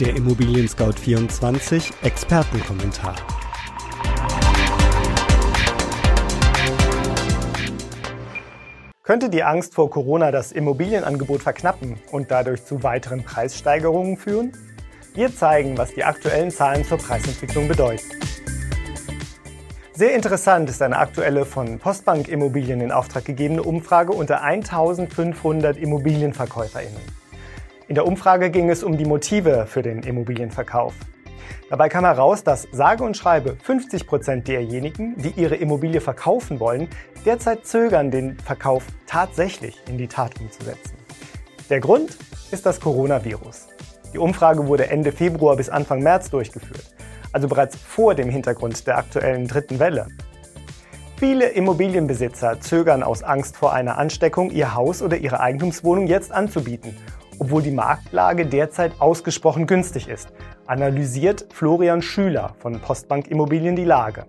Der Immobilien Scout 24 Expertenkommentar. Könnte die Angst vor Corona das Immobilienangebot verknappen und dadurch zu weiteren Preissteigerungen führen? Wir zeigen, was die aktuellen Zahlen zur Preisentwicklung bedeuten. Sehr interessant ist eine aktuelle von Postbank Immobilien in Auftrag gegebene Umfrage unter 1500 Immobilienverkäuferinnen. In der Umfrage ging es um die Motive für den Immobilienverkauf. Dabei kam heraus, dass sage und schreibe 50 Prozent derjenigen, die ihre Immobilie verkaufen wollen, derzeit zögern, den Verkauf tatsächlich in die Tat umzusetzen. Der Grund ist das Coronavirus. Die Umfrage wurde Ende Februar bis Anfang März durchgeführt also bereits vor dem Hintergrund der aktuellen dritten Welle. Viele Immobilienbesitzer zögern aus Angst vor einer Ansteckung, ihr Haus oder ihre Eigentumswohnung jetzt anzubieten, obwohl die Marktlage derzeit ausgesprochen günstig ist, analysiert Florian Schüler von Postbank Immobilien die Lage.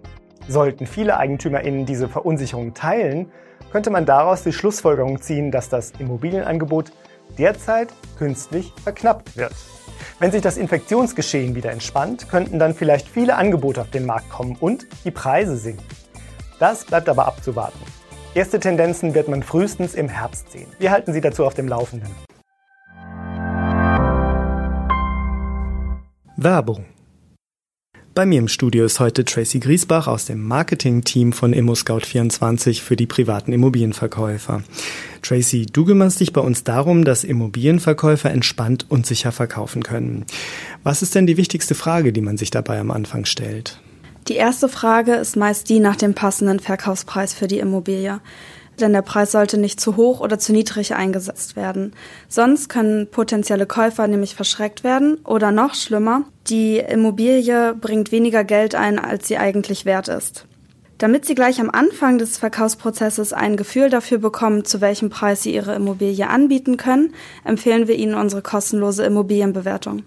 Sollten viele EigentümerInnen diese Verunsicherung teilen, könnte man daraus die Schlussfolgerung ziehen, dass das Immobilienangebot derzeit künstlich verknappt wird. Wenn sich das Infektionsgeschehen wieder entspannt, könnten dann vielleicht viele Angebote auf den Markt kommen und die Preise sinken. Das bleibt aber abzuwarten. Erste Tendenzen wird man frühestens im Herbst sehen. Wir halten Sie dazu auf dem Laufenden. Werbung bei mir im Studio ist heute Tracy Griesbach aus dem Marketing-Team von ImmoScout24 für die privaten Immobilienverkäufer. Tracy, du kümmerst dich bei uns darum, dass Immobilienverkäufer entspannt und sicher verkaufen können. Was ist denn die wichtigste Frage, die man sich dabei am Anfang stellt? Die erste Frage ist meist die nach dem passenden Verkaufspreis für die Immobilie denn der Preis sollte nicht zu hoch oder zu niedrig eingesetzt werden. Sonst können potenzielle Käufer nämlich verschreckt werden oder noch schlimmer, die Immobilie bringt weniger Geld ein, als sie eigentlich wert ist. Damit Sie gleich am Anfang des Verkaufsprozesses ein Gefühl dafür bekommen, zu welchem Preis Sie Ihre Immobilie anbieten können, empfehlen wir Ihnen unsere kostenlose Immobilienbewertung.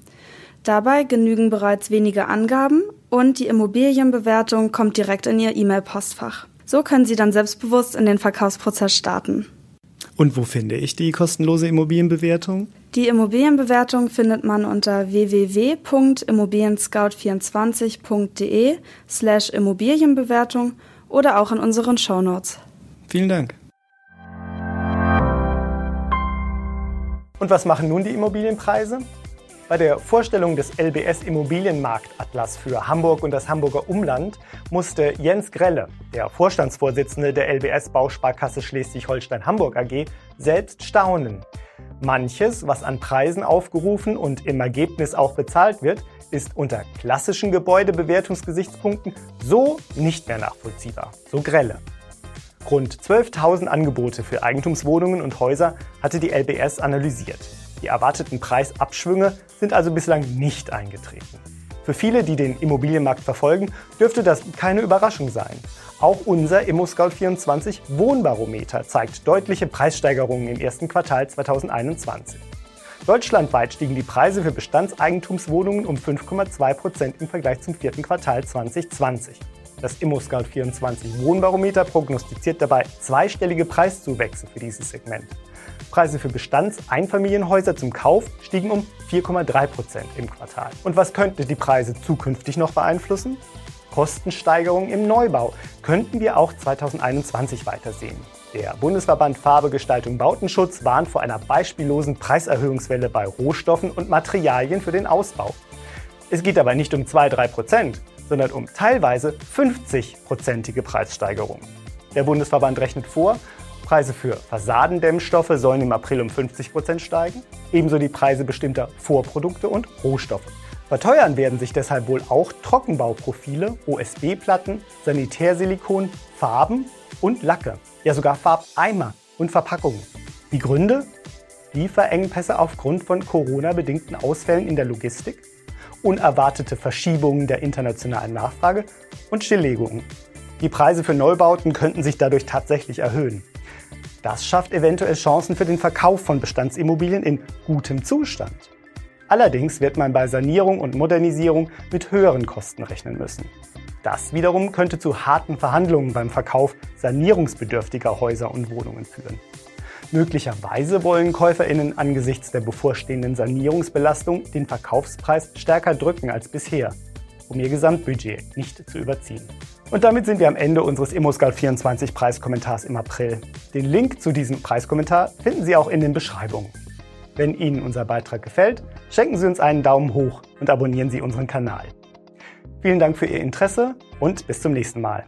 Dabei genügen bereits wenige Angaben und die Immobilienbewertung kommt direkt in Ihr E-Mail-Postfach. So können Sie dann selbstbewusst in den Verkaufsprozess starten. Und wo finde ich die kostenlose Immobilienbewertung? Die Immobilienbewertung findet man unter www.immobilienscout24.de slash Immobilienbewertung oder auch in unseren Shownotes. Vielen Dank. Und was machen nun die Immobilienpreise? Bei der Vorstellung des LBS Immobilienmarktatlas für Hamburg und das Hamburger Umland musste Jens Grelle, der Vorstandsvorsitzende der LBS Bausparkasse Schleswig-Holstein-Hamburg AG, selbst staunen. Manches, was an Preisen aufgerufen und im Ergebnis auch bezahlt wird, ist unter klassischen Gebäudebewertungsgesichtspunkten so nicht mehr nachvollziehbar, so Grelle. Rund 12.000 Angebote für Eigentumswohnungen und Häuser hatte die LBS analysiert. Die erwarteten Preisabschwünge sind also bislang nicht eingetreten. Für viele, die den Immobilienmarkt verfolgen, dürfte das keine Überraschung sein. Auch unser ImmoScout24 Wohnbarometer zeigt deutliche Preissteigerungen im ersten Quartal 2021. Deutschlandweit stiegen die Preise für Bestandseigentumswohnungen um 5,2 Prozent im Vergleich zum vierten Quartal 2020. Das ImmoScout24 Wohnbarometer prognostiziert dabei zweistellige Preiszuwächse für dieses Segment. Preise für Bestandseinfamilienhäuser zum Kauf stiegen um 4,3 Prozent im Quartal. Und was könnte die Preise zukünftig noch beeinflussen? Kostensteigerungen im Neubau könnten wir auch 2021 weitersehen. Der Bundesverband Farbe, Gestaltung, Bautenschutz warnt vor einer beispiellosen Preiserhöhungswelle bei Rohstoffen und Materialien für den Ausbau. Es geht aber nicht um 2-3 Prozent, sondern um teilweise 50-prozentige Preissteigerungen. Der Bundesverband rechnet vor, Preise für Fassadendämmstoffe sollen im April um 50 Prozent steigen, ebenso die Preise bestimmter Vorprodukte und Rohstoffe. Verteuern werden sich deshalb wohl auch Trockenbauprofile, OSB-Platten, Sanitärsilikon, Farben und Lacke, ja sogar Farbeimer und Verpackungen. Die Gründe? Lieferengpässe aufgrund von Corona-bedingten Ausfällen in der Logistik, unerwartete Verschiebungen der internationalen Nachfrage und Stilllegungen. Die Preise für Neubauten könnten sich dadurch tatsächlich erhöhen. Das schafft eventuell Chancen für den Verkauf von Bestandsimmobilien in gutem Zustand. Allerdings wird man bei Sanierung und Modernisierung mit höheren Kosten rechnen müssen. Das wiederum könnte zu harten Verhandlungen beim Verkauf sanierungsbedürftiger Häuser und Wohnungen führen. Möglicherweise wollen KäuferInnen angesichts der bevorstehenden Sanierungsbelastung den Verkaufspreis stärker drücken als bisher, um ihr Gesamtbudget nicht zu überziehen. Und damit sind wir am Ende unseres ImmoScout24 Preiskommentars im April. Den Link zu diesem Preiskommentar finden Sie auch in den Beschreibungen. Wenn Ihnen unser Beitrag gefällt, schenken Sie uns einen Daumen hoch und abonnieren Sie unseren Kanal. Vielen Dank für Ihr Interesse und bis zum nächsten Mal.